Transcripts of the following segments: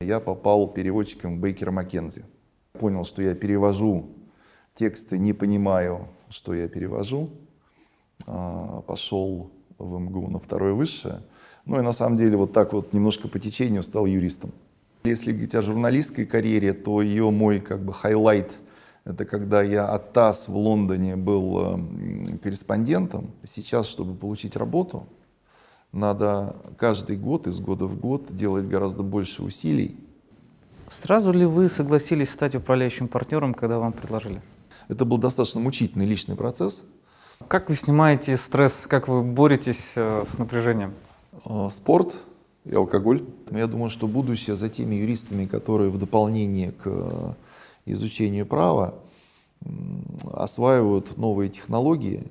Я попал переводчиком в Бейкера Маккензи. Понял, что я перевожу тексты, не понимаю, что я перевожу. А, Пошел в МГУ на второе высшее. Ну и на самом деле вот так вот немножко по течению стал юристом. Если говорить о журналистской карьере, то ее мой как бы highlight – это когда я от ТАСС в Лондоне был эм, корреспондентом. Сейчас, чтобы получить работу, надо каждый год, из года в год делать гораздо больше усилий. Сразу ли вы согласились стать управляющим партнером, когда вам предложили? Это был достаточно мучительный личный процесс. Как вы снимаете стресс, как вы боретесь э, с напряжением? Э, Спорт и алкоголь. Я думаю, что будущее за теми юристами, которые в дополнение к э, изучению права осваивают новые технологии.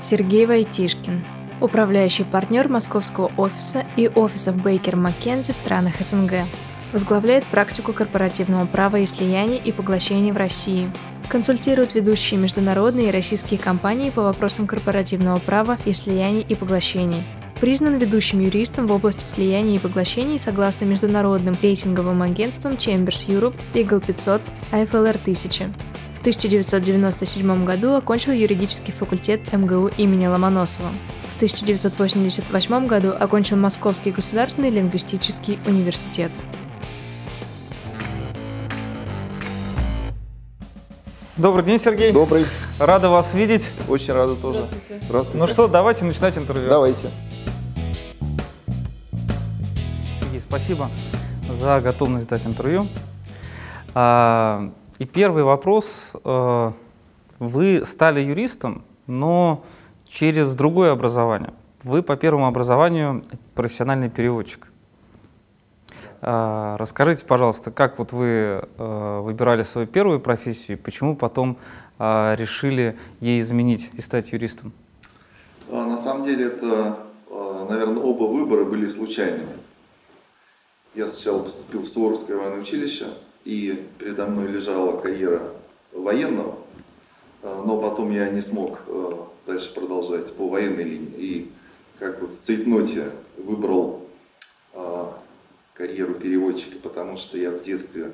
Сергей Войтишкин, управляющий партнер московского офиса и офисов Бейкер Маккензи в странах СНГ. Возглавляет практику корпоративного права и слияний и поглощений в России. Консультирует ведущие международные и российские компании по вопросам корпоративного права и слияний и поглощений. Признан ведущим юристом в области слияний и поглощений согласно международным рейтинговым агентствам Chambers Europe, Legal 500, AFLR 1000. В 1997 году окончил юридический факультет МГУ имени Ломоносова. В 1988 году окончил Московский государственный лингвистический университет. Добрый день, Сергей. Добрый. Рада вас видеть. Очень рада тоже. Здравствуйте. Здравствуйте. Ну что, давайте начинать интервью. Давайте. Сергей, спасибо за готовность дать интервью. И первый вопрос. э, Вы стали юристом, но через другое образование. Вы по первому образованию профессиональный переводчик. А, Расскажите, пожалуйста, как вот вы э, выбирали свою первую профессию и почему потом решили ей изменить и стать юристом? А, На самом деле это, а, наверное, оба выбора были случайными. Я сначала поступил в Суворовское военное училище, и передо мной лежала карьера военного, а, но потом я не смог а, дальше продолжать по военной линии. И как бы в цейтноте выбрал а, карьеру переводчика, потому что я в детстве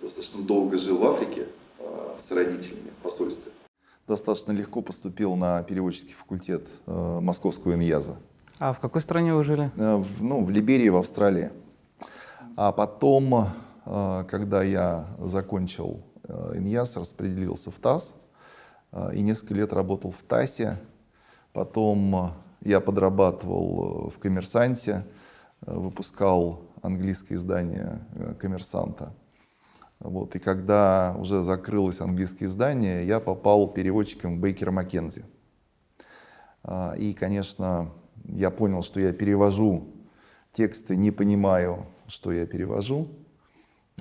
достаточно долго жил в Африке с родителями в посольстве. Достаточно легко поступил на переводческий факультет Московского иньяза. А в какой стране вы жили? В, ну, в Либерии, в Австралии. А потом, когда я закончил э, иньяз, распределился в ТАСС э, и несколько лет работал в ТАССе. Потом э, я подрабатывал э, в «Коммерсанте», э, выпускал английское издание э, «Коммерсанта». Вот. И когда уже закрылось английское издание, я попал переводчиком в Бейкера Маккензи. И, конечно, я понял, что я перевожу тексты, не понимаю, что я перевожу.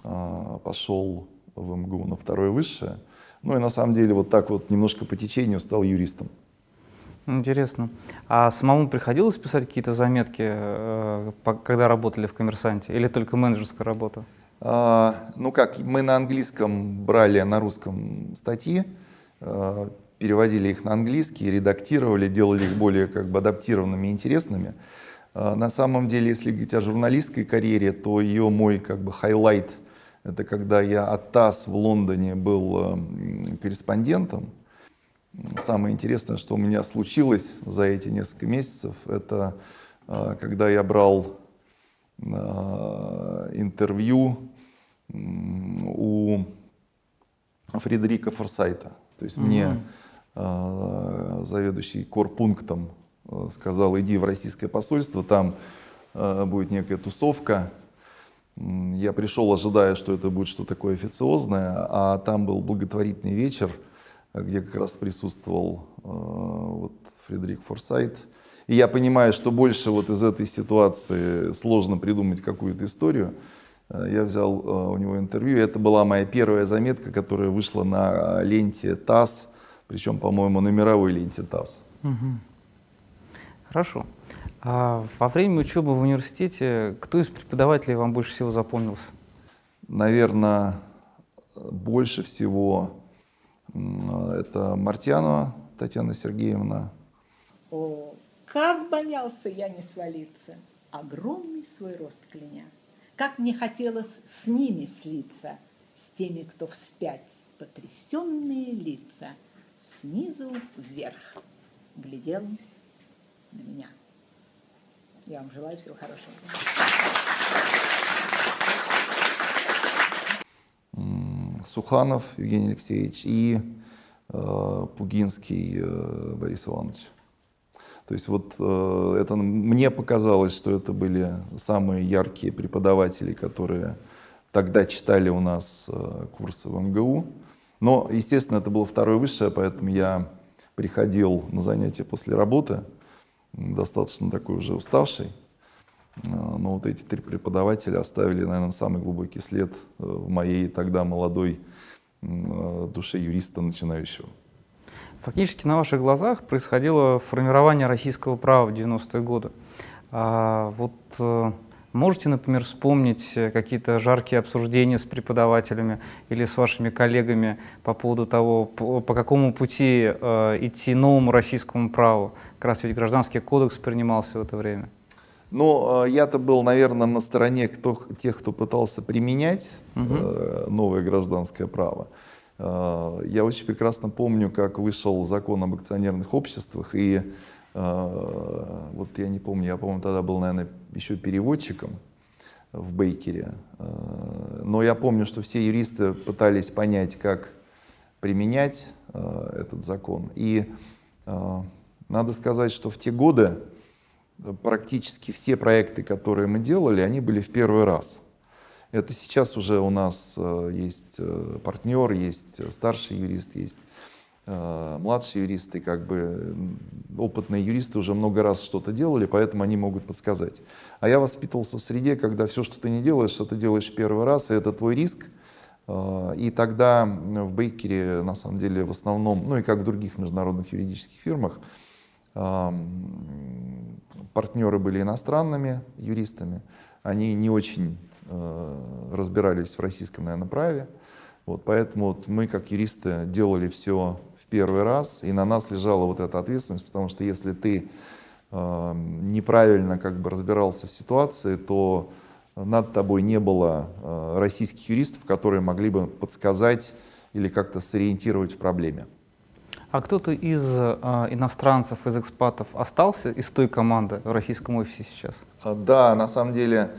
А, Пошел в МГУ на второе высшее. Ну и на самом деле вот так вот немножко по течению стал юристом. Интересно. А самому приходилось писать какие-то заметки, э, когда работали в коммерсанте, или только менеджерская работа? А, Ну как, мы на английском брали на русском статьи, э, переводили их на английский, редактировали, делали их более как бы адаптированными и интересными. А, На самом деле, если говорить о журналистской карьере, то ее мой как бы highlight – это когда я от ТАСС в Лондоне был корреспондентом. Самое интересное, что у меня случилось за эти несколько месяцев, это э, когда я брал э, интервью у Фредерика Форсайта. То есть мне э, заведующий корпунктом сказал, иди в российское посольство, там э, будет некая тусовка. Я пришел, ожидая, что это будет что-то такое официозное, а там был благотворительный вечер, где как раз присутствовал э, вот Фредерик Форсайт. И я понимаю, что больше вот из этой ситуации сложно придумать какую-то историю. Э, Я взял у него интервью, это была моя первая заметка, которая вышла на ленте ТАСС, причем, по-моему, на мировой ленте ТАСС. Хорошо. А во время учебы в университете кто из преподавателей вам больше всего запомнился? Наверное, больше всего это Мартьянова Татьяна Сергеевна. О, как боялся я не свалиться, огромный свой рост кляня. Как мне хотелось с ними слиться, с теми, кто вспять, потрясенные лица, снизу вверх глядел на меня. Я вам желаю всего хорошего. Суханов Евгений Алексеевич и э, Пугинский э, Борис Иванович. То есть вот э, это мне показалось, что это были самые яркие преподаватели, которые тогда читали у нас э, курсы в МГУ. Но, естественно, это было второе высшее, поэтому я приходил на занятия после работы, достаточно такой уже уставший. Э, но вот эти три преподавателя оставили, наверное, самый глубокий след э, в моей тогда молодой э, душе юриста начинающего. Фактически на ваших глазах происходило формирование российского права в 90-е годы. А вот можете, например, вспомнить какие-то жаркие обсуждения с преподавателями или с вашими коллегами по поводу того, по, какому пути э, идти новому российскому праву? Как раз ведь гражданский кодекс принимался в это время. Но э, я-то был, наверное, на стороне кто, тех, кто пытался применять угу. э, новое гражданское право. Э, я очень прекрасно помню, как вышел закон об акционерных обществах, и э, вот я не помню, я, по-моему, тогда был, наверное, еще переводчиком в Бейкере. Э, но я помню, что все юристы пытались понять, как применять э, этот закон. И э, надо сказать, что в те годы практически все проекты, которые мы делали, они были в первый раз. Это сейчас уже у нас э, есть э, партнер, есть старший юрист, есть э, младшие юристы, как бы опытные юристы уже много раз что-то делали, поэтому они могут подсказать. А я воспитывался в среде, когда все, что ты не делаешь, что ты делаешь первый раз, и это твой риск. И тогда в Бейкере, на самом деле, в основном, ну и как в других международных юридических фирмах, партнеры были иностранными юристами, они не очень э, разбирались в российском, наверное, праве. Вот, поэтому вот мы, как юристы, делали все первый раз, и на нас лежала вот эта ответственность, потому что если ты э, неправильно как бы разбирался в ситуации, то над тобой не было э, российских юристов, которые могли бы подсказать или как-то сориентировать в проблеме. А кто-то из э, иностранцев, из экспатов остался из той команды в российском офисе сейчас? А, да, на самом деле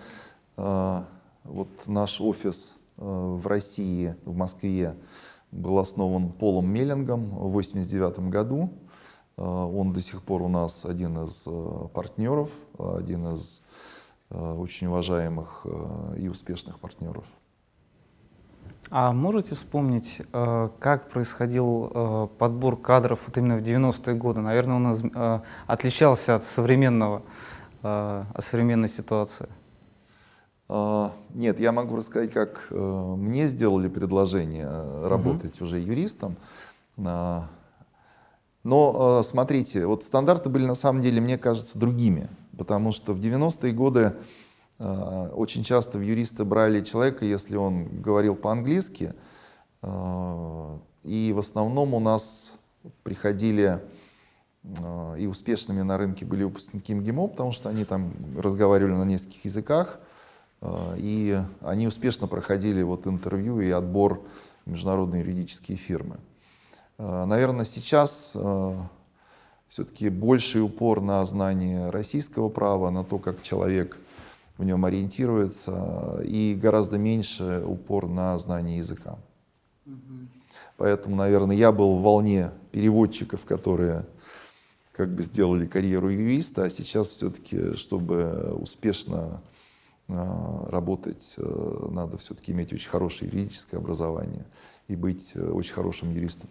э, вот наш офис э, в России, в Москве, был основан Полом Меллингом в 1989 году. Э, он до сих пор у нас один из э, партнеров, один из э, очень уважаемых и успешных партнеров. А можете вспомнить, как происходил подбор кадров вот именно в 90-е годы? Наверное, он отличался от современного, от современной ситуации. А, нет, я могу рассказать, как мне сделали предложение работать угу. уже юристом. А, но смотрите, вот стандарты были на самом деле, мне кажется, другими, потому что в 90-е годы Э, очень часто в юристы брали человека, если он говорил по-английски, э, и в основном у нас приходили э, и успешными на рынке были выпускники МГИМО, потому что они там разговаривали на нескольких языках, и они успешно проходили вот интервью и отбор международные юридические фирмы. Наверное, сейчас все-таки больший упор на знание российского права, на то, как человек в нем ориентируется, и гораздо меньше упор на знание языка. Поэтому, наверное, я был в волне переводчиков, которые как бы сделали карьеру юриста, а сейчас все-таки, чтобы успешно э, работать, э, надо все-таки иметь очень хорошее юридическое образование и быть э, очень хорошим юристом.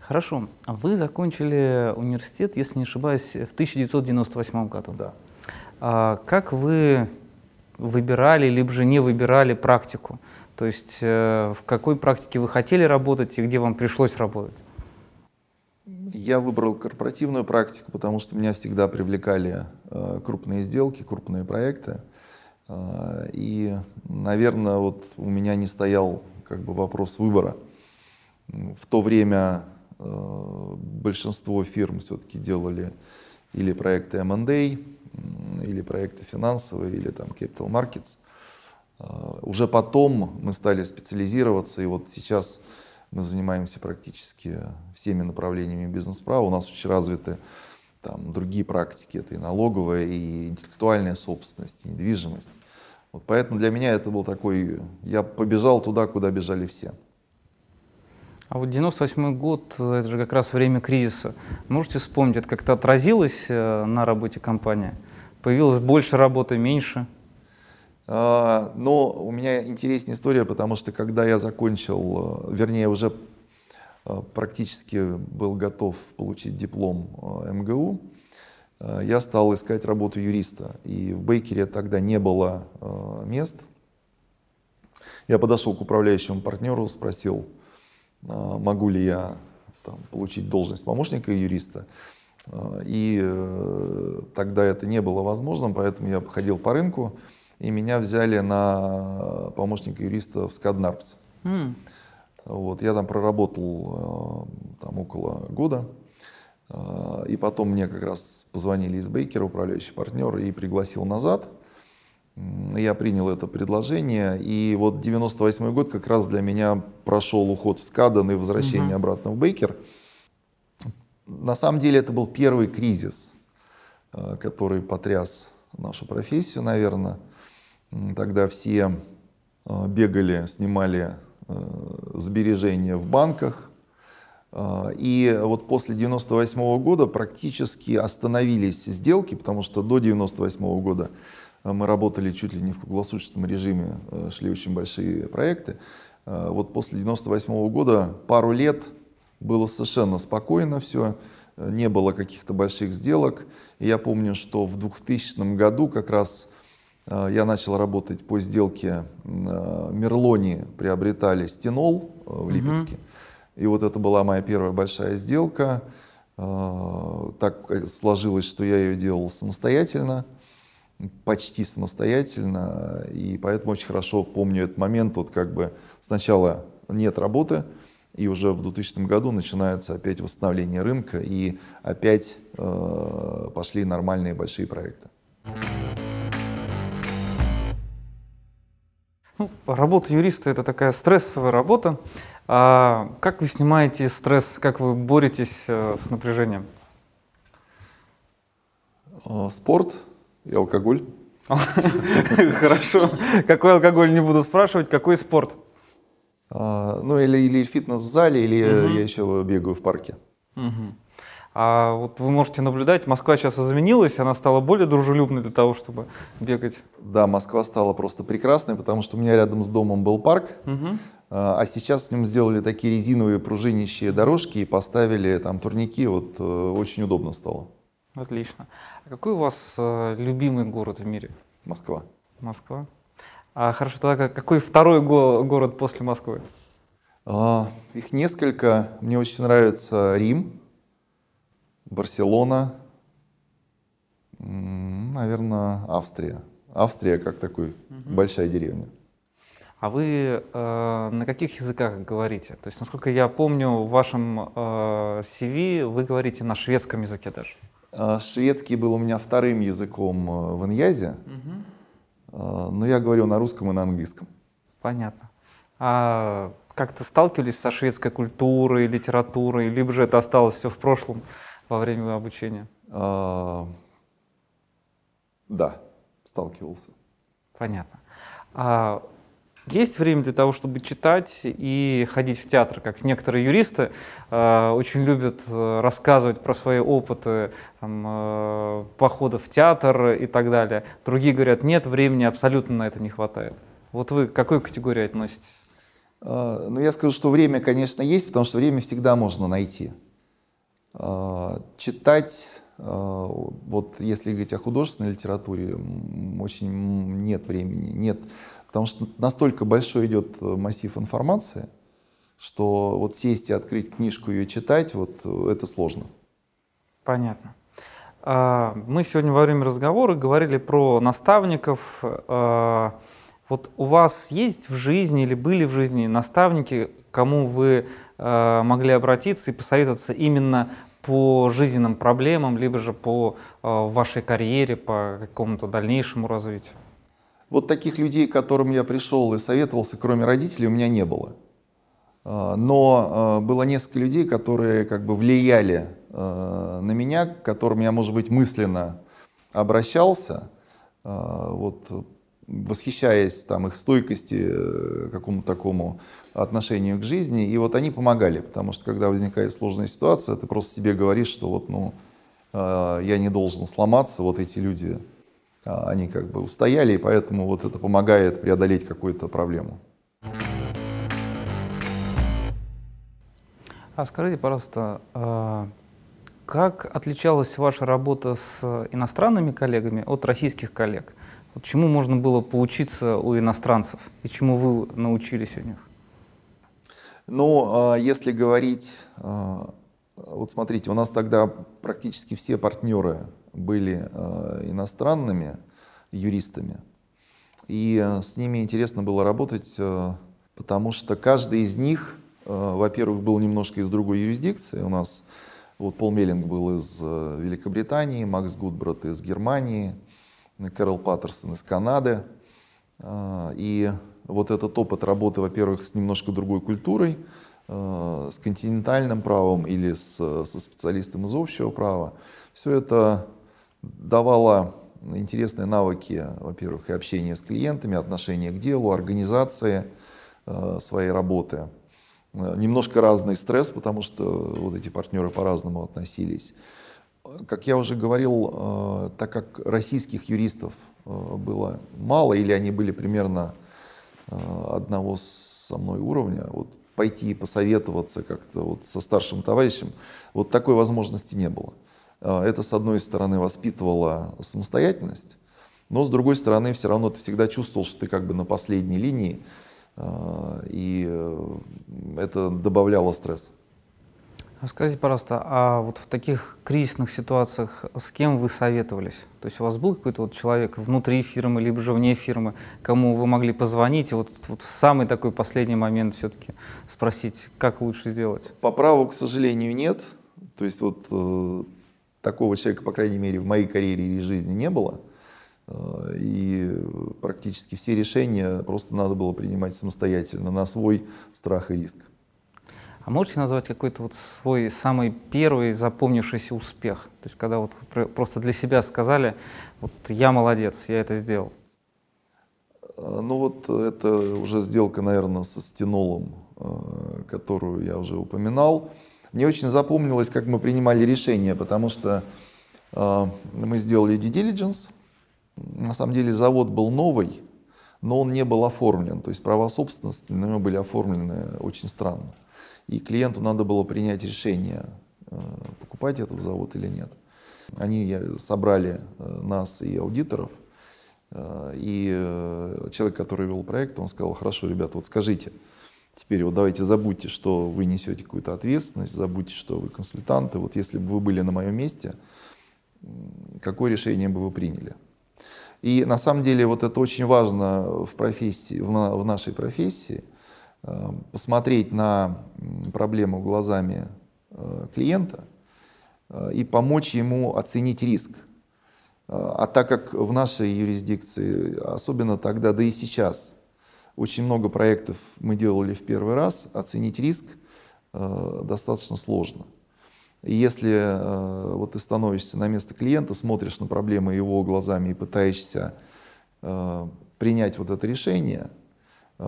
Хорошо. Вы закончили университет, если не ошибаюсь, в 1998 году. Да. А как вы выбирали, либо же не выбирали практику? То есть э, в какой практике вы хотели работать и где вам пришлось работать? Я выбрал корпоративную практику, потому что меня всегда привлекали э, крупные сделки, крупные проекты. Э, и, наверное, вот у меня не стоял как бы вопрос выбора. В то время большинство фирм все-таки делали или проекты M&A, или проекты финансовые, или там Capital Markets. А, уже потом мы стали специализироваться, и вот сейчас мы занимаемся практически всеми направлениями бизнес-права. У нас очень развиты там, другие практики, это и налоговая, и интеллектуальная собственность, и недвижимость. Вот поэтому для меня это был такой, я побежал туда, куда бежали все. А вот 98 год, это же как раз время кризиса. Можете вспомнить, это как-то отразилось э, на работе компании? Появилось больше работы, меньше? А, но у меня интересная история, потому что когда я закончил, э, вернее, уже э, практически был готов получить диплом МГУ, я стал искать работу юриста. И в Бейкере тогда не было мест. Я подошел к управляющему партнеру, спросил, а, могу ли я там, получить должность помощника юриста. И э, тогда это не было возможным, поэтому я походил по рынку, и меня взяли на помощника юриста в Скаднарпс. Mm. Вот, я там проработал э, там, около года. А, и потом мне как раз позвонили из Бейкера, управляющий партнер, и пригласил назад. Я принял это предложение, и вот 98 год как раз для меня прошел уход в Скаден и возвращение угу. обратно в Бейкер. На самом деле это был первый кризис, э, который потряс нашу профессию, наверное. Тогда все э, бегали, снимали э, сбережения в банках. И вот после 98 года практически остановились сделки, потому что до 98 года Э, мы работали чуть ли не в круглосуточном режиме, э, шли очень большие проекты. Э, вот после 98 года пару лет было совершенно спокойно все, не было каких-то больших сделок. И я помню, что в 2000 году как раз я начал работать по сделке Мерлони приобретали стенол в Липецке. Угу. И вот это была моя первая большая сделка. Так сложилось, что я ее делал самостоятельно почти самостоятельно, и поэтому очень хорошо помню этот момент, вот как бы сначала нет работы, и уже в 2000 году начинается опять восстановление рынка, и опять э, пошли нормальные большие проекты. Ну, работа юриста – это такая стрессовая работа. А как вы снимаете стресс, как вы боретесь э, с напряжением? Э, спорт – и алкоголь. Хорошо. Какой алкоголь не буду спрашивать, какой спорт? А, ну, или, или фитнес в зале, или я еще бегаю в парке. А вот вы можете наблюдать, Москва сейчас изменилась, она стала более дружелюбной для того, чтобы бегать. Да, Москва стала просто прекрасной, потому что у меня рядом с домом был парк, угу. а сейчас в нем сделали такие резиновые пружинищие дорожки и поставили там турники, вот э, очень удобно стало. Отлично. А какой у вас э, любимый город в мире? Москва. Москва. А хорошо, тогда какой второй го- город после Москвы? А, их несколько. Мне очень нравится Рим, Барселона, наверное, Австрия. Австрия как такой угу. большая деревня. А вы э, на каких языках говорите? То есть, насколько я помню, в вашем э, CV вы говорите на шведском языке даже. А, шведский был у меня вторым языком э, в Иньязе, угу. но я говорю на русском и на английском. Понятно. А как-то сталкивались со шведской культурой, литературой, либо же это осталось все в прошлом во время обучения? А, да, сталкивался. Понятно. А есть время для того, чтобы читать и ходить в театр, как некоторые юристы э, очень любят э, рассказывать про свои опыты там, э, похода в театр и так далее. Другие говорят, нет, времени абсолютно на это не хватает. Вот вы к какой категории относитесь? Э, ну, я скажу, что время, конечно, есть, потому что время всегда можно найти. Читать, э, вот если говорить о художественной литературе, очень нет времени, нет Потому что настолько большой идет э, массив информации, что вот сесть и открыть книжку и читать, вот э, это сложно. Понятно. А, мы сегодня во время разговора говорили про наставников. А, вот у вас есть в жизни или были в жизни наставники, кому вы могли обратиться и посоветоваться именно по жизненным проблемам, либо же по э, вашей карьере, по какому-то дальнейшему развитию? Вот таких людей, к которым я пришел и советовался, кроме родителей, у меня не было. А, но было несколько людей, которые как бы влияли на меня, к которым я, может быть, мысленно обращался, вот, восхищаясь там, их стойкости, э, какому-то такому отношению к жизни. И вот они помогали, потому что когда возникает сложная ситуация, ты просто себе говоришь, что вот, ну, я не должен сломаться, вот эти люди а, они как бы устояли, и поэтому вот это помогает преодолеть какую-то проблему. А скажите, пожалуйста, а, как отличалась ваша работа с иностранными коллегами от российских коллег? Чему можно было поучиться у иностранцев и чему вы научились у них? Ну, а, если говорить, вот смотрите, у нас тогда практически все партнеры были э, иностранными юристами. И с ними интересно было работать, потому что каждый из них, во-первых, был немножко из другой юрисдикции. У нас вот Пол Меллинг был из Великобритании, Макс Гудбрат из Германии, Кэрол Паттерсон из Канады. И вот этот опыт работы, во-первых, с немножко другой культурой, с континентальным правом или с, со специалистом из общего права, все это давала интересные навыки, во-первых, и общения с клиентами, отношения к делу, организации э, своей работы. Э, немножко разный стресс, потому что вот эти партнеры по-разному относились. Как я уже говорил, э, так как российских юристов э, было мало, или они были примерно э, одного со мной уровня, вот пойти и посоветоваться как-то вот со старшим товарищем, вот такой возможности не было. А, это, с одной стороны, воспитывало самостоятельность, но, с другой стороны, все равно ты всегда чувствовал, что ты как бы на последней линии, а, и э, это добавляло стресс. А скажите, пожалуйста, а вот в таких кризисных ситуациях с кем вы советовались? То есть у вас был какой-то вот человек внутри фирмы, либо же вне фирмы, кому вы могли позвонить и вот, вот в самый такой последний момент все-таки спросить, как лучше сделать? По праву, к сожалению, нет. То есть вот э, такого человека, по крайней мере, в моей карьере или жизни не было. Э, и практически все решения просто надо было принимать самостоятельно, на свой страх и риск. А можете назвать какой-то вот свой самый первый запомнившийся успех? То есть когда вот просто для себя сказали, вот я молодец, я это сделал. Э, ну вот это уже сделка, наверное, со стенолом, э, которую я уже упоминал. Мне очень запомнилось, как мы принимали решение, потому что э, мы сделали due diligence. На самом деле завод был новый, но он не был оформлен. То есть права собственности на него были оформлены очень странно. И клиенту надо было принять решение, э, покупать этот завод или нет. Они собрали э, нас и аудиторов, э, и человек, который вел проект, он сказал, хорошо, ребята, вот скажите, Теперь вот давайте забудьте, что вы несете какую-то ответственность, забудьте, что вы консультанты. Вот если бы вы были на моем месте, какое решение бы вы приняли? И на самом деле вот это очень важно в, профессии, в нашей профессии, посмотреть на проблему глазами э, клиента э, и помочь ему оценить риск. А так как в нашей юрисдикции, особенно тогда, да и сейчас – очень много проектов мы делали в первый раз, оценить риск э, достаточно сложно. И если э, вот ты становишься на место клиента, смотришь на проблемы его глазами и пытаешься э, принять вот это решение, э,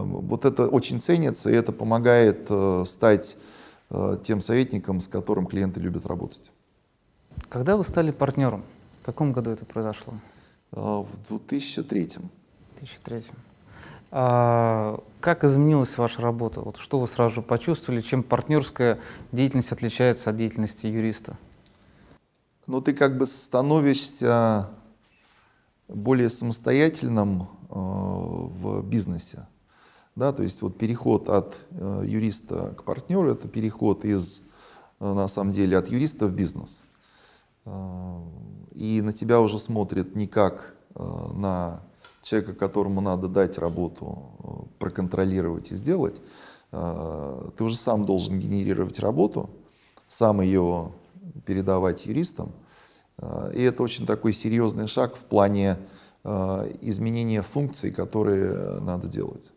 вот это очень ценится, и это помогает э, стать э, тем советником, с которым клиенты любят работать. Когда вы стали партнером? В каком году это произошло? Э, в 2003. 2003. А как изменилась ваша работа? Вот что вы сразу же почувствовали? Чем партнерская деятельность отличается от деятельности юриста? Ну, ты как бы становишься более самостоятельным э, в бизнесе. Да, то есть вот переход от э, юриста к партнеру это переход из, э, на самом деле, от юриста в бизнес. Э, и на тебя уже смотрят не как на человека, которому надо дать работу, проконтролировать и сделать, ты уже сам должен генерировать работу, сам ее передавать юристам. И это очень такой серьезный шаг в плане изменения функций, которые надо делать.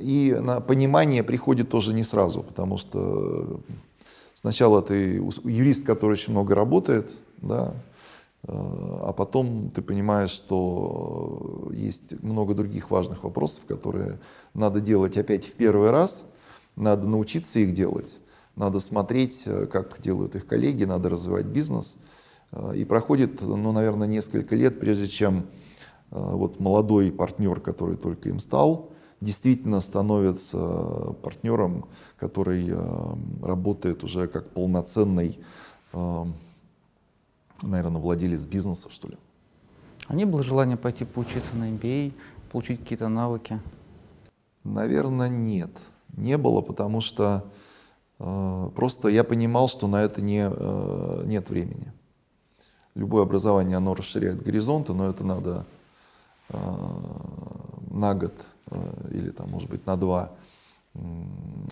И на понимание приходит тоже не сразу, потому что сначала ты юрист, который очень много работает, да, а потом ты понимаешь, что есть много других важных вопросов, которые надо делать опять в первый раз, надо научиться их делать, надо смотреть, как делают их коллеги, надо развивать бизнес. И проходит, ну, наверное, несколько лет, прежде чем вот молодой партнер, который только им стал, действительно становится партнером, который э, работает уже как полноценный, э, наверное, владелец бизнеса, что ли. А не было желания пойти поучиться на MBA, получить какие-то навыки? Наверное, нет. Не было, потому что э, просто я понимал, что на это не, э, нет времени. Любое образование, оно расширяет горизонты, но это надо э, на год или там, может быть, на два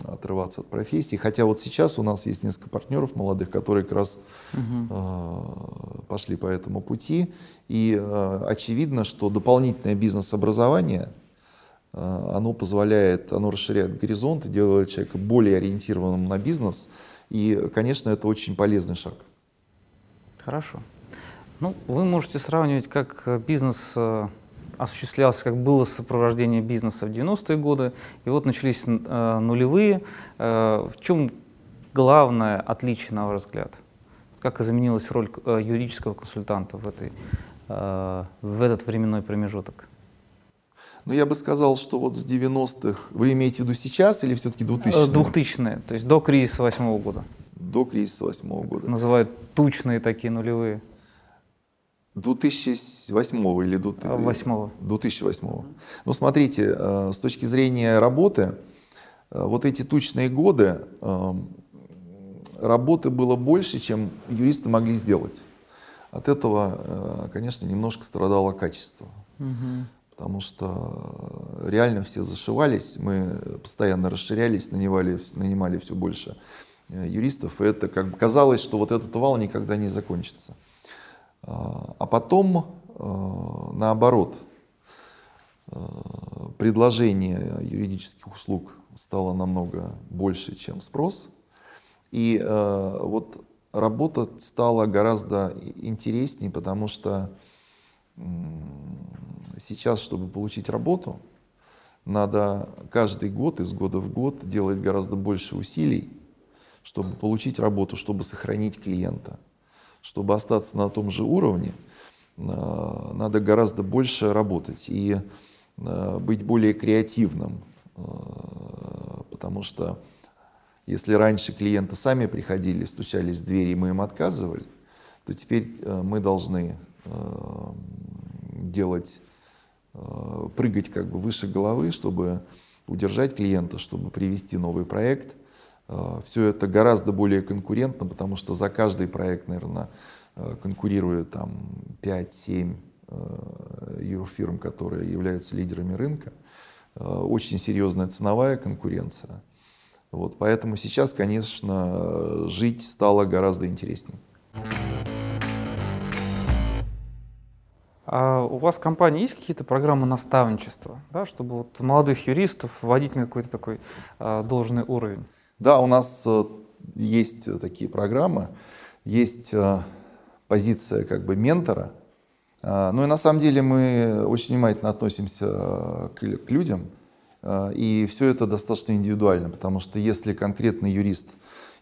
отрываться от профессии. Хотя вот сейчас у нас есть несколько партнеров молодых, которые как раз угу. пошли по этому пути. И э, очевидно, что дополнительное бизнес-образование, оно позволяет, оно расширяет горизонт, делает человека более ориентированным на бизнес. И, конечно, это очень полезный шаг. Хорошо. Ну, вы можете сравнивать, как бизнес осуществлялось, как было сопровождение бизнеса в 90-е годы, и вот начались э, нулевые. Э, в чем главное отличие, на ваш взгляд? Как изменилась роль э, юридического консультанта в, этой, э, в этот временной промежуток? Ну, я бы сказал, что вот с 90-х, вы имеете в виду сейчас или все-таки 2000-е? 2000-е, то есть до кризиса 8 года. До кризиса 8 года. Называют тучные такие нулевые. 2008 или 2008. 2008. Ну, смотрите, э, с точки зрения работы, э, вот эти тучные годы, э, работы было больше, чем юристы могли сделать. От этого, конечно, немножко страдало качество. Угу. Потому что реально все зашивались, мы постоянно расширялись, нанимали, нанимали все больше юристов. И это как бы казалось, что вот этот вал никогда не закончится. А, потом, э, наоборот, э, предложение юридических услуг стало намного больше, чем спрос. И э, вот работа стала гораздо интереснее, потому что сейчас, чтобы получить работу, надо каждый год, из года в год делать гораздо больше усилий, чтобы получить работу, чтобы сохранить клиента чтобы остаться на том же уровне, э, надо гораздо больше работать и э, быть более креативным, э, потому что если раньше клиенты сами приходили, стучались в двери, и мы им отказывали, то теперь мы должны делать, прыгать как бы выше головы, чтобы удержать клиента, чтобы привести новый проект – Все это гораздо более конкурентно, потому что за каждый проект, наверное, э, конкурирует там 5-7 э, юрфирм, которые являются лидерами рынка. Очень серьезная ценовая конкуренция. Вот, поэтому сейчас, конечно, жить стало гораздо интереснее. А у вас в компании есть какие-то программы наставничества, да, чтобы вот молодых юристов вводить на какой-то такой а, должный уровень? Да, у нас э, есть такие программы, есть э, позиция как бы ментора. Ну и на самом деле мы очень внимательно относимся э, к людям, и все это достаточно индивидуально, потому что если конкретный юрист,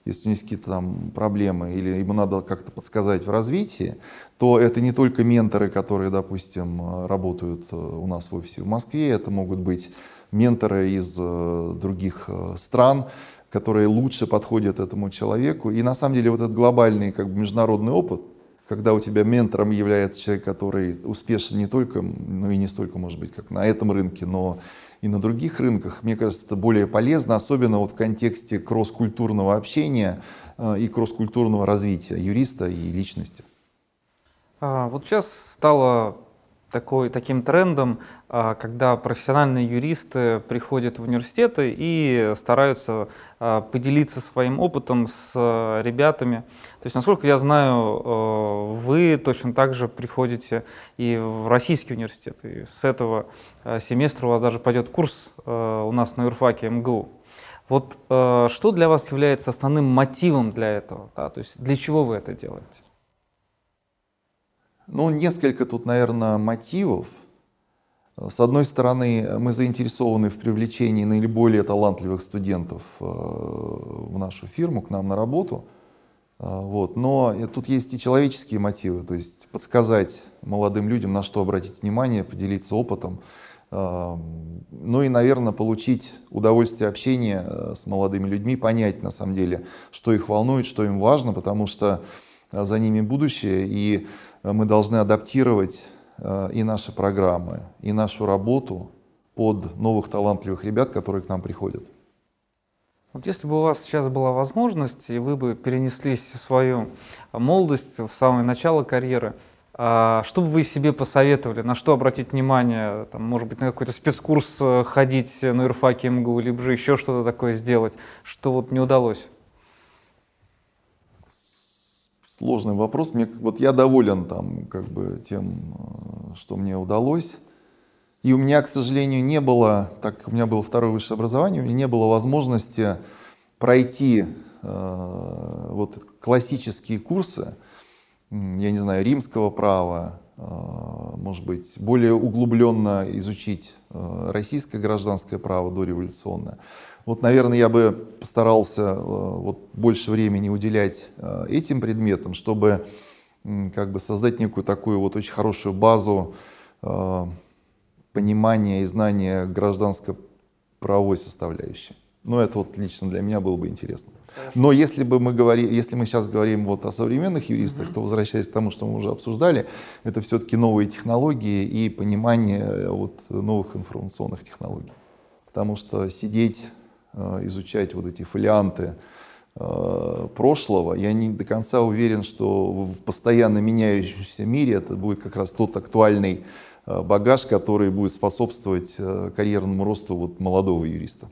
если у него есть какие-то там проблемы или ему надо как-то подсказать в развитии, то это не только менторы, которые, допустим, работают у нас в офисе в Москве, это могут быть менторы из других стран, которые лучше подходят этому человеку. И на самом деле вот этот глобальный как бы, международный опыт, когда у тебя ментором является человек, который успешен не только, ну и не столько, может быть, как на этом рынке, но и на других рынках, мне кажется, это более полезно, особенно вот в контексте кросс-культурного общения э, и кросс-культурного развития юриста и личности. А, вот сейчас стало такой, таким трендом, а, когда профессиональные юристы приходят в университеты и стараются а, поделиться своим опытом с а, ребятами. То есть, насколько я знаю, вы точно так же приходите и в российский университет. И с этого семестра у вас даже пойдет курс у нас на юрфаке МГУ. Вот что для вас является основным мотивом для этого? Да? То есть для чего вы это делаете? Ну, несколько тут, наверное, мотивов. С одной стороны, мы заинтересованы в привлечении наиболее талантливых студентов э, в нашу фирму, к нам на работу. Э, вот. Но тут есть и человеческие мотивы, то есть подсказать молодым людям, на что обратить внимание, поделиться опытом. Э, ну и, наверное, получить удовольствие общения с молодыми людьми, понять на самом деле, что их волнует, что им важно, потому что за ними будущее, и мы должны адаптировать э, и наши программы, и нашу работу под новых талантливых ребят, которые к нам приходят. Вот если бы у вас сейчас была возможность, и вы бы перенеслись в свою молодость, в самое начало карьеры, а что бы вы себе посоветовали, на что обратить внимание, там, может быть, на какой-то спецкурс э, ходить на юрфаке МГУ, либо же еще что-то такое сделать, что вот не удалось? Сложный вопрос. Мне, вот я доволен там, как бы, тем, э, что мне удалось. И у меня, к сожалению, не было, так как у меня было второе высшее образование, у меня не было возможности пройти э, вот классические курсы, я не знаю, римского права, э, может быть, более углубленно изучить э, российское гражданское право дореволюционное. Вот, наверное, я бы постарался э, вот, больше времени уделять э, этим предметам, чтобы как бы создать некую такую вот очень хорошую базу э, понимания и знания гражданско-правовой составляющей. Ну, это вот лично для меня было бы интересно. Но если бы мы говорили, если мы сейчас говорим вот о современных юристах, mm-hmm. то возвращаясь к тому, что мы уже обсуждали, это все-таки новые технологии и понимание вот новых информационных технологий. Потому что сидеть изучать вот эти фолианты э, прошлого, я не до конца уверен, что в постоянно меняющемся мире это будет как раз тот актуальный э, багаж, который будет способствовать карьерному росту вот молодого юриста.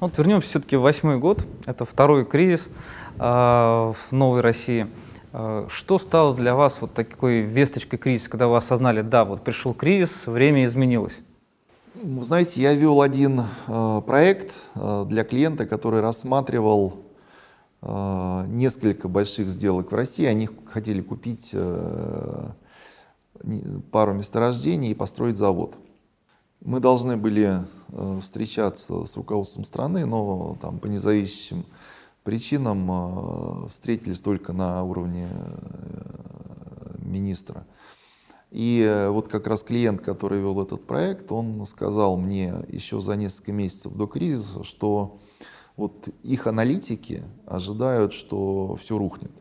Вот вернемся все-таки в восьмой год. Это второй кризис э, в новой России. Э, что стало для вас вот такой весточкой кризиса, когда вы осознали, да, вот пришел кризис, время изменилось? Вы знаете, я вел один э, проект э, для клиента, который рассматривал э, несколько больших сделок в России. Они хотели купить э, пару месторождений и построить завод. Мы должны были э, встречаться с руководством страны, но там по независимым причинам э, встретились только на уровне министра. И э, вот как раз клиент, который вел этот проект, он сказал мне еще за несколько месяцев до кризиса, что вот их аналитики ожидают, что все рухнет.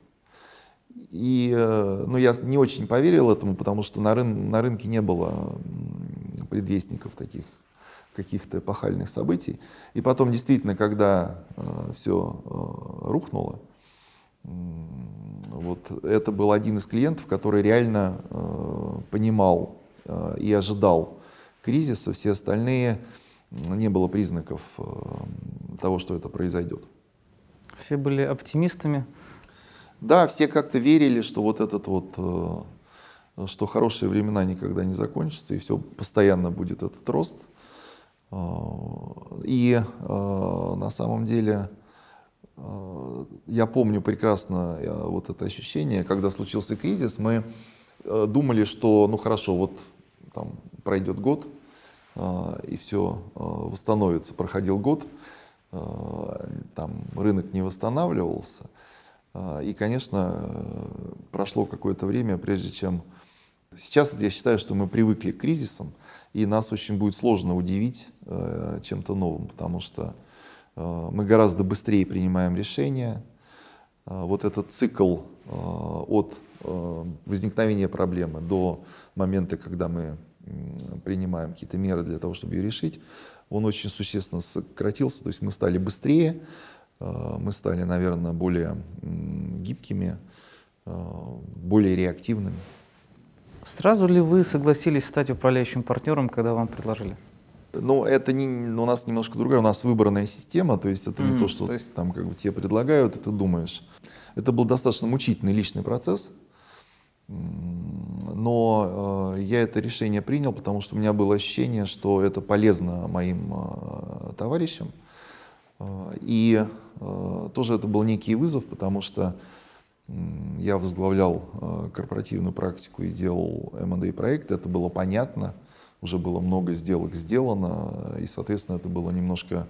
И э, ну, я не очень поверил этому, потому что на, рын, на рынке не было предвестников таких каких-то эпохальных событий. И потом действительно, когда э, все э, рухнуло, вот это был один из клиентов, который реально э, понимал э, и ожидал кризиса. Все остальные не было признаков э, того, что это произойдет. Все были оптимистами. Да, все как-то верили, что вот этот вот, э, что хорошие времена никогда не закончатся, и все постоянно будет этот рост. Э, и э, на самом деле я помню прекрасно э, вот это ощущение, когда случился кризис, мы э, думали, что ну хорошо, вот там пройдет год, и все восстановится. Проходил год, там рынок не восстанавливался. И, конечно, прошло какое-то время, прежде чем... Сейчас вот я считаю, что мы привыкли к кризисам, и нас очень будет сложно удивить чем-то новым, потому что Э, мы гораздо быстрее принимаем решения. Э, вот этот цикл э, от возникновения проблемы до момента, когда мы принимаем какие-то меры для того, чтобы ее решить, он очень существенно сократился. То есть мы стали быстрее, мы стали, наверное, более гибкими, более реактивными. Сразу ли вы согласились стать управляющим партнером, когда вам предложили? Ну, это не, у нас немножко другая, у нас выбранная система, то есть это mm-hmm. не то, что то есть... там как бы тебе предлагают, и ты думаешь. Это был достаточно мучительный личный процесс, но э, я это решение принял, потому что у меня было ощущение, что это полезно моим э, товарищам. Э, и э, тоже это был некий вызов, потому что я возглавлял э, корпоративную практику и делал M&A проекты, это было понятно, уже было много сделок сделано, и, соответственно, это было немножко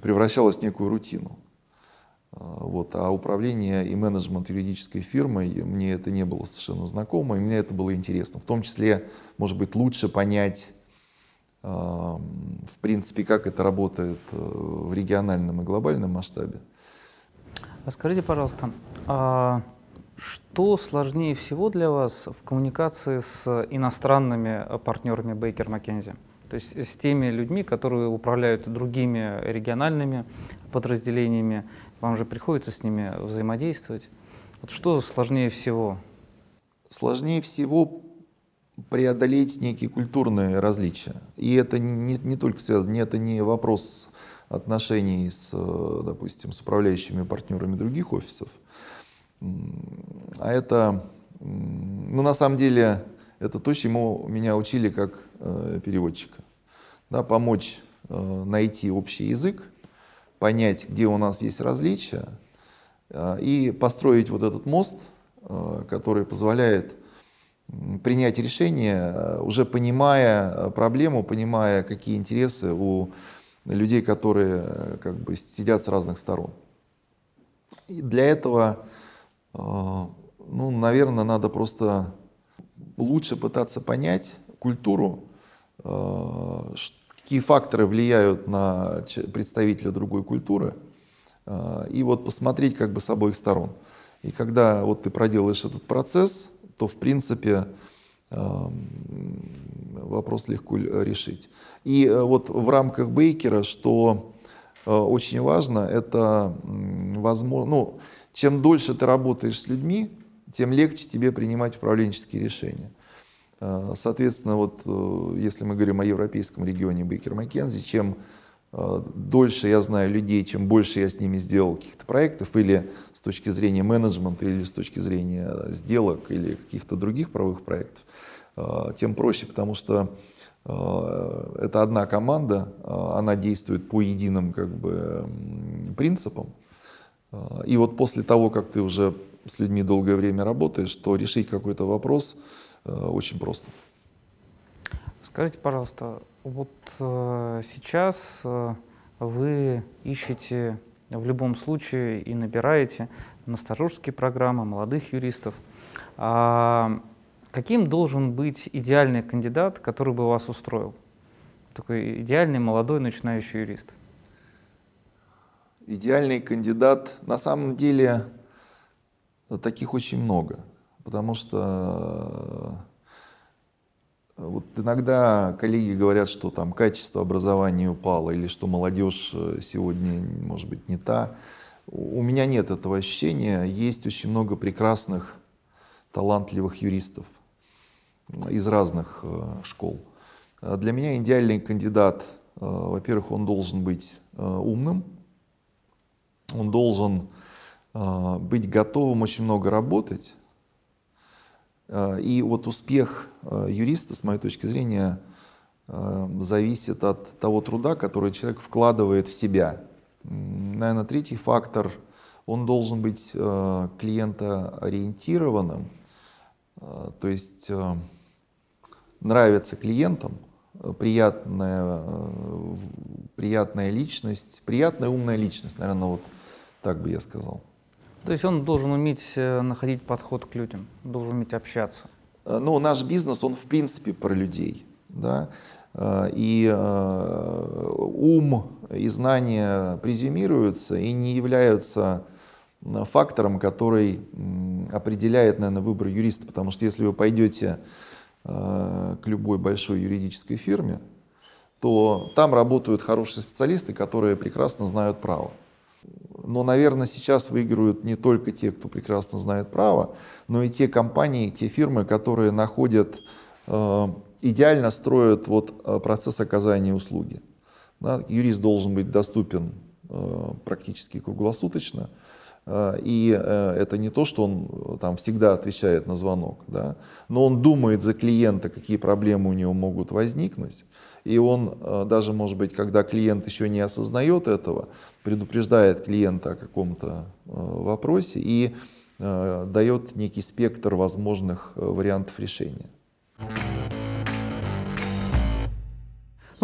превращалось в некую рутину. Э, вот. А управление и менеджмент юридической фирмой, мне это не было совершенно знакомо, и мне это было интересно. В том числе, может быть, лучше понять, э, в принципе, как это работает в региональном и глобальном масштабе. А скажите, пожалуйста, а что сложнее всего для вас в коммуникации с иностранными партнерами Бейкер Маккензи? То есть с теми людьми, которые управляют другими региональными подразделениями, вам же приходится с ними взаимодействовать. Вот что сложнее всего? Сложнее всего преодолеть некие культурные различия. И это не, не только связано, это не вопрос отношений с, э, допустим, с управляющими партнерами других офисов. А это, ну, на самом деле, это то, чему меня учили как э, переводчика. Да, помочь э, найти общий язык, понять, где у нас есть различия, э, и построить вот этот мост, который позволяет принять решение, уже понимая проблему, понимая, какие интересы у людей, которые как бы сидят с разных сторон. И для этого, ну, наверное, надо просто лучше пытаться понять культуру, э, какие факторы влияют на представителя другой культуры, и вот посмотреть как бы с обоих сторон. И когда вот ты проделаешь этот процесс, то в принципе вопрос легко решить. И э, вот в рамках Бейкера, что э, очень важно, это возможно, ну, чем дольше ты работаешь с людьми, тем легче тебе принимать управленческие решения. Э, соответственно, вот если мы говорим о европейском регионе Бейкер Маккензи, чем дольше я знаю людей, чем больше я с ними сделал каких-то проектов, или с точки зрения менеджмента, или с точки зрения сделок, или каких-то других правовых проектов, тем проще, потому что Э, это одна команда, э, она действует по единым как бы, принципам. Э, и вот после того, как ты уже с людьми долгое время работаешь, то решить какой-то вопрос очень просто. Скажите, пожалуйста, вот сейчас вы ищете в любом случае и набираете на стажерские программы молодых юристов. А Каким должен быть идеальный кандидат, который бы вас устроил? Такой идеальный молодой начинающий юрист. Идеальный кандидат, на самом деле, таких очень много. Потому что э, вот иногда коллеги говорят, что там качество образования упало, или что молодежь э, сегодня, может быть, не та. У меня нет этого ощущения. Есть очень много прекрасных, талантливых юристов из разных э, школ. Э, для меня идеальный кандидат, э, во-первых, он должен быть умным, он должен быть готовым очень много работать. И вот успех юриста, с моей точки зрения, зависит от того труда, который человек вкладывает в себя. Наверное, третий фактор, он должен быть клиентоориентированным, то есть нравится клиентам, э, приятная, э, приятная личность, приятная умная личность, наверное, вот так бы я сказал. То есть он должен уметь э, находить подход к людям, должен уметь общаться. Ну, наш бизнес, он в принципе про людей, да, и ум и знания презюмируются и не являются фактором, который определяет, наверное, выбор юриста, потому что если вы пойдете Э, к любой большой юридической фирме, то там работают хорошие специалисты, которые прекрасно знают право. Но, наверное, сейчас выигрывают не только те, кто прекрасно знает право, но и те компании, те фирмы, которые находят, э, идеально строят вот, э, процесс оказания услуги. Юрист должен быть доступен э, практически круглосуточно. И это не то, что он там всегда отвечает на звонок, да? но он думает за клиента, какие проблемы у него могут возникнуть. И он даже, может быть, когда клиент еще не осознает этого, предупреждает клиента о каком-то вопросе и дает некий спектр возможных вариантов решения.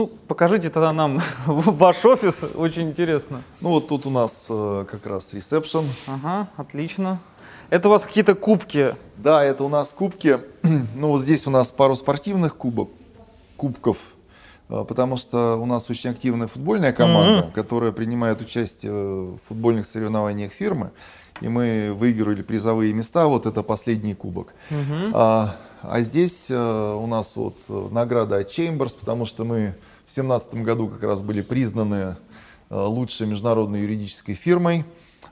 Ну, покажите тогда нам ваш офис, очень интересно. Ну вот тут у нас э, как раз ресепшн. Ага, отлично. Это у вас какие-то кубки? Да, это у нас кубки. ну вот здесь у нас пару спортивных кубок, кубков, э, потому что у нас очень активная футбольная команда, mm-hmm. которая принимает участие в футбольных соревнованиях фирмы. И мы выиграли призовые места, вот это последний кубок. Mm-hmm. А, а здесь э, у нас вот награда от Chambers, потому что мы в 2017 году как раз были признаны э, лучшей международной юридической фирмой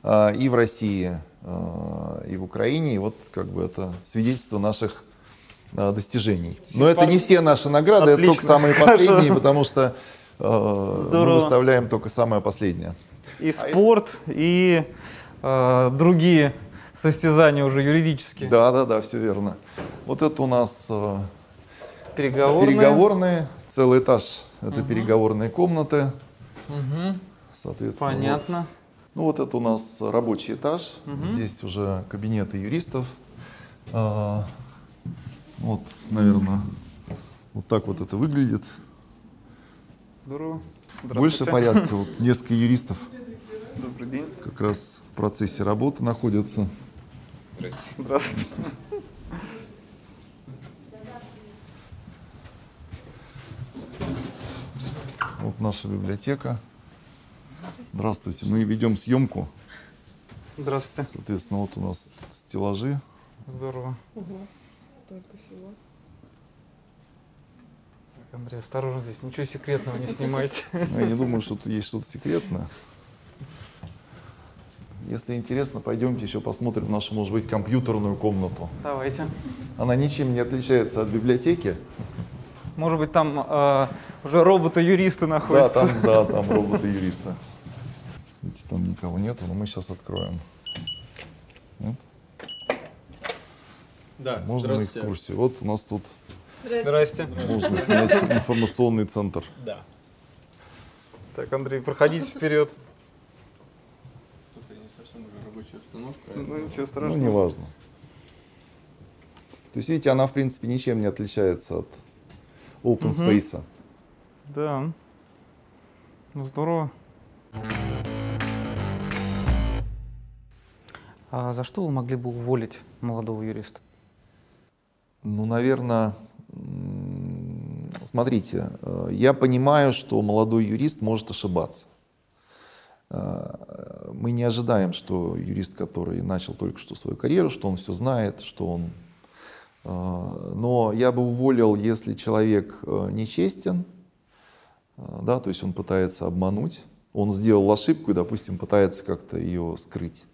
э, и в России, э, и в Украине. И вот как бы это свидетельство наших достижений. Но это не все наши награды, Отлично. это только самые последние, потому что Здорово. мы выставляем только самое последнее. И спорт, и э, другие состязания уже юридические. Да, да, да, все верно. Вот это у нас э, переговорные. переговорные, целый этаж это угу. переговорные комнаты. Угу. Соответственно, Понятно. Вот. Ну вот это у нас рабочий этаж. Угу. Здесь уже кабинеты юристов. А, вот, наверное, вот так вот это выглядит. Здорово. Больше порядка. Вот несколько юристов Добрый день. как раз в процессе работы находятся. Здравствуйте. Здравствуйте. Вот наша библиотека. Здравствуйте. Мы ведем съемку. Здравствуйте. Соответственно, вот у нас стеллажи. Здорово. Угу. Столько всего. Так, Андрей, осторожно здесь, ничего секретного не снимайте. Я не думаю, что тут есть что-то секретное. Если интересно, пойдемте еще посмотрим нашу, может быть, компьютерную комнату. Давайте. Она ничем не отличается от библиотеки. Может быть, там э, уже роботы-юристы находятся. Да, там, да, там роботы-юристы. Видите, там никого нету, но мы сейчас откроем. Нет? Да, Можно на экскурсию. Вот у нас тут Здрасте. можно снять информационный центр. Да. Так, Андрей, проходите вперед. Тут не совсем уже рабочая обстановка. Ну, ничего страшного. Ну, неважно. То есть, видите, она, в принципе, ничем не отличается от open space. Да. Ну, здорово. А за что вы могли бы уволить молодого юриста? Ну, наверное, смотрите, э, я понимаю, что молодой юрист может ошибаться. Э, мы не ожидаем, что юрист, который начал только что свою карьеру, что он все знает, что он а, но я бы уволил, если человек э, нечестен, да, то есть он пытается обмануть, он сделал ошибку и, допустим, пытается как-то ее скрыть.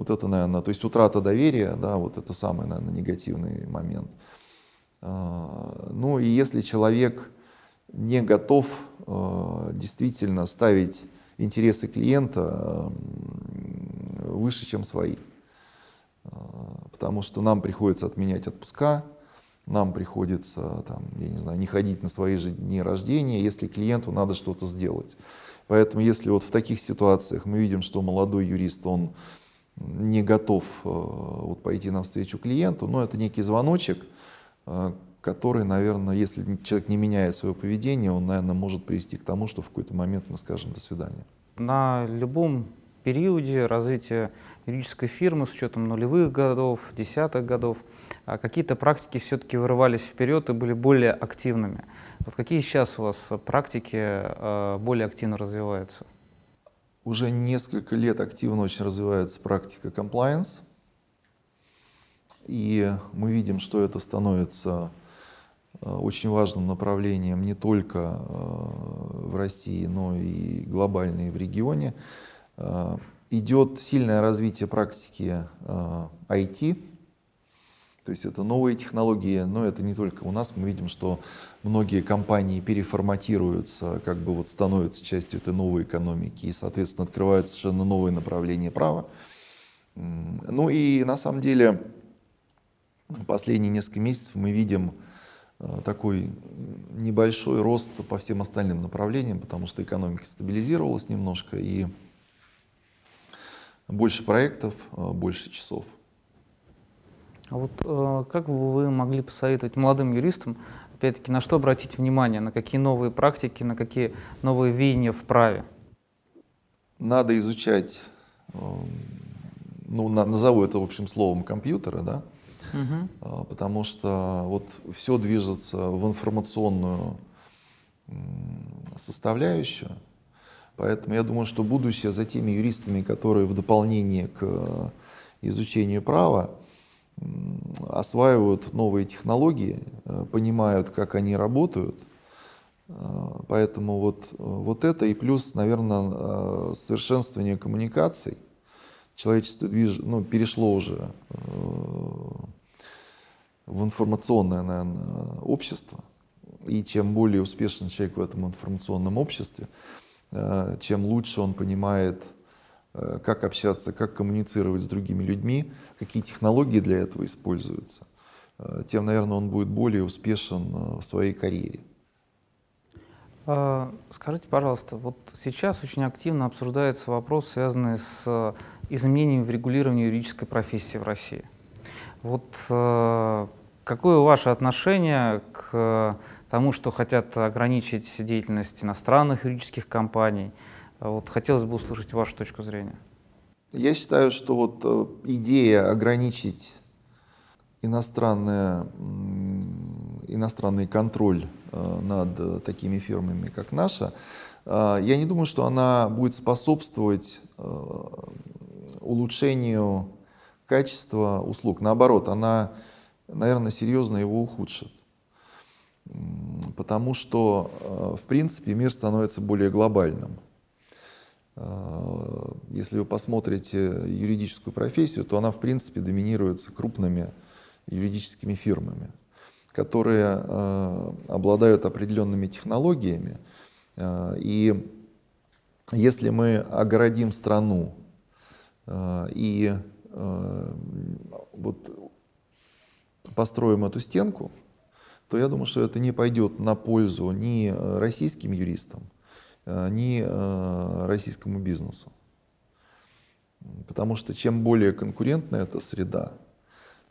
Вот это, наверное, то есть утрата доверия, да, вот это самый, наверное, негативный момент. А, ну и если человек не готов действительно ставить интересы клиента выше, чем свои потому что нам приходится отменять отпуска, нам приходится, там, я не знаю, не ходить на свои же дни рождения, если клиенту надо что-то сделать. Поэтому если вот в таких ситуациях мы видим, что молодой юрист, он не готов э, вот, пойти навстречу клиенту, но это некий звоночек, э, который, наверное, если человек не меняет свое поведение, он, наверное, может привести к тому, что в какой-то момент мы скажем «до свидания». На любом периоде развития юридической фирмы с учетом нулевых годов, десятых годов, а какие-то практики все-таки вырывались вперед и были более активными. Вот какие сейчас у вас практики э, более активно развиваются? Уже несколько лет активно очень развивается практика compliance. И мы видим, что это становится э, очень важным направлением не только э, в России, но и глобально и в регионе. Идет сильное развитие практики IT, то есть это новые технологии, но это не только у нас. Мы видим, что многие компании переформатируются, как бы вот становятся частью этой новой экономики и, соответственно, открывают совершенно новые направления права. Ну и на самом деле последние несколько месяцев мы видим э, такой небольшой рост по всем остальным направлениям, потому что экономика стабилизировалась немножко и больше проектов, э, больше часов. А вот э, как бы вы могли посоветовать молодым юристам, опять-таки, на что обратить внимание, на какие новые практики, на какие новые веяния в праве? Надо изучать, э, ну, на, назову это общим словом, компьютеры, да, угу. потому что вот все движется в информационную составляющую, поэтому я думаю, что будущее за теми юристами, которые в дополнение к изучению права осваивают новые технологии, э, понимают, как они работают. Э, поэтому вот, вот это и плюс, наверное, э, совершенствование коммуникаций. Человечество движ... ну, перешло уже в информационное наверное, общество. И чем более успешен человек в этом информационном обществе, чем лучше он понимает Э, как общаться, как коммуницировать с другими людьми, какие технологии для этого используются, э, тем, наверное, он будет более успешен э, в своей карьере. А, скажите, пожалуйста, вот сейчас очень активно обсуждается вопрос, связанный с изменением в регулировании юридической профессии в России. Вот какое ваше отношение к тому, что хотят ограничить деятельность иностранных юридических компаний, вот хотелось бы услышать вашу точку зрения. Я считаю, что вот э, идея ограничить иностранное, иностранный контроль э, над такими фирмами, как наша, э, я не думаю, что она будет способствовать улучшению качества услуг. Наоборот, она, наверное, серьезно его ухудшит. Потому что, в принципе, мир становится более глобальным. А, если вы посмотрите юридическую профессию, то она в принципе доминируется крупными юридическими фирмами, которые а, обладают определенными технологиями. А, и если мы огородим страну и вот построим эту стенку, то я думаю, что это не пойдет на пользу ни российским юристам, Э, ни э, российскому бизнесу. Потому что чем более конкурентная эта среда,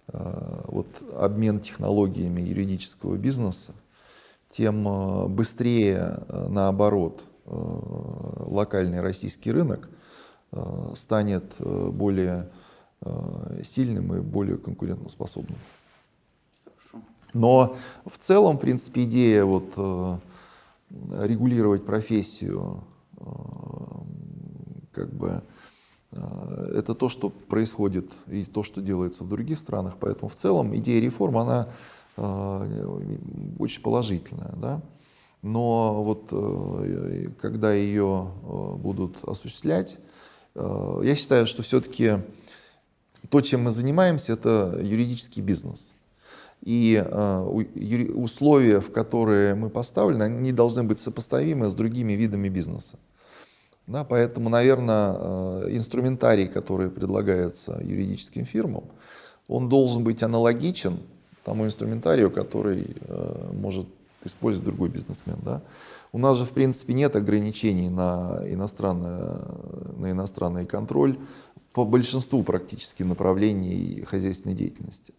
э, вот обмен технологиями юридического бизнеса, тем быстрее, наоборот, локальный российский рынок станет более сильным и более конкурентоспособным. Но в целом, в принципе, идея вот регулировать профессию, э, как бы э, это то, что происходит и то, что делается в других странах. Поэтому в целом идея реформ, она э, очень положительная. Да? Но вот когда ее будут осуществлять, я считаю, что все-таки то, чем мы занимаемся, это юридический бизнес. И э, условия, в которые мы поставлены, они должны быть сопоставимы с другими видами бизнеса. Да, поэтому, наверное, э, инструментарий, который предлагается юридическим фирмам, он должен быть аналогичен тому инструментарию, который э, может использовать другой бизнесмен. Да? У нас же, в принципе, нет ограничений на, иностранный, на иностранный контроль по большинству практически направлений хозяйственной деятельности.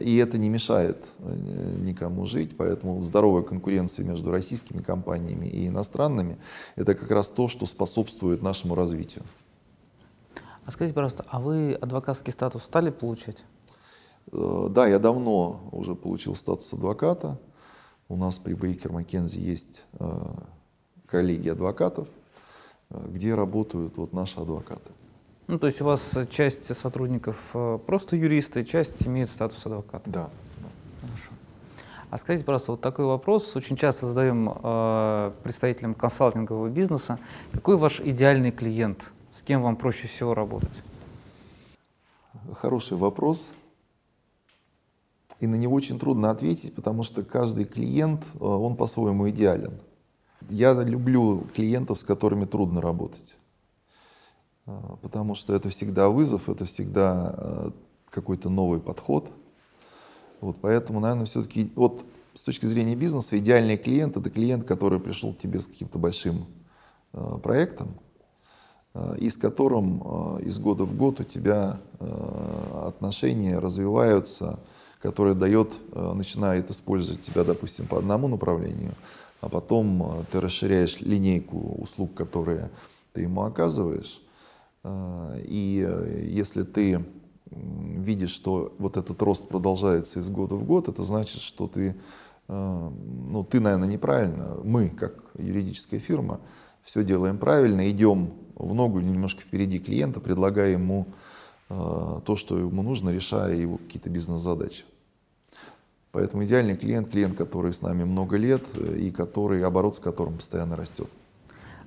И это не мешает э, никому жить, поэтому здоровая конкуренция между российскими компаниями и иностранными – это как раз то, что способствует нашему развитию. А скажите, пожалуйста, а вы адвокатский статус стали получать? Э, да, я давно уже получил статус адвоката. У нас при Бейкер Маккензи есть э, коллеги адвокатов, где работают вот наши адвокаты. Ну, то есть у вас часть сотрудников э, просто юристы, часть имеет статус адвоката? Да. Хорошо. А скажите, пожалуйста, вот такой вопрос очень часто задаем э, представителям консалтингового бизнеса. Какой ваш идеальный клиент? С кем вам проще всего работать? Хороший вопрос. И на него очень трудно ответить, потому что каждый клиент, э, он по-своему идеален. Я люблю клиентов, с которыми трудно работать. Э, потому что это всегда вызов, это всегда э, какой-то новый подход. Вот поэтому, наверное, все-таки вот с точки зрения бизнеса идеальный клиент это клиент, который пришел к тебе с каким-то большим э, проектом, и с которым из года в год у тебя отношения развиваются, который дает, начинает использовать тебя, допустим, по одному направлению, а потом ты расширяешь линейку услуг, которые ты ему оказываешь. Э, и э, если ты видишь, что вот этот рост продолжается из года в год, это значит, что ты, э, ну, ты, наверное, неправильно, мы, как юридическая фирма, все делаем правильно, идем в ногу немножко впереди клиента, предлагая ему э, то, что ему нужно, решая его какие-то бизнес-задачи. Поэтому идеальный клиент, клиент, который с нами много лет э, и который, оборот с которым постоянно растет.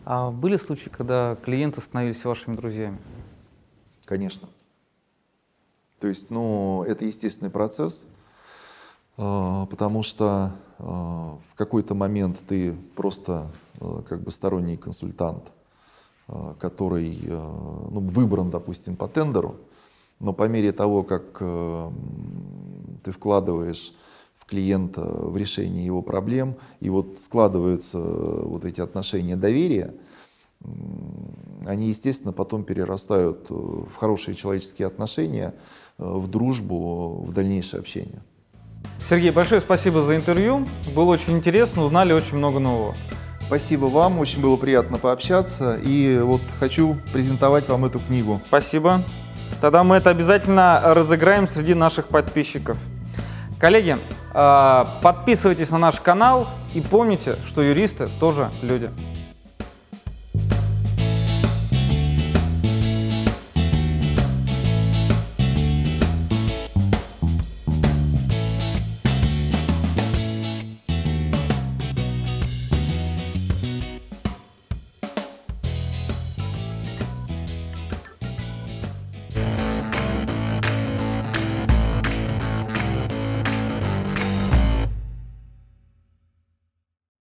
А были случаи, когда клиенты становились вашими друзьями? Конечно. То есть, ну, это естественный процесс, а, потому что а, в какой-то момент ты просто а, как бы сторонний консультант, который ну, выбран, допустим, по тендеру, но по мере того, как ты вкладываешь клиента в решение его проблем, и вот складываются вот эти отношения доверия, они, естественно, потом перерастают в хорошие человеческие отношения, в дружбу, в дальнейшее общение. Сергей, большое спасибо за интервью. Было очень интересно, узнали очень много нового. Спасибо вам, очень было приятно пообщаться. И вот хочу презентовать вам эту книгу. Спасибо. Тогда мы это обязательно разыграем среди наших подписчиков. Коллеги, подписывайтесь на наш канал и помните, что юристы тоже люди.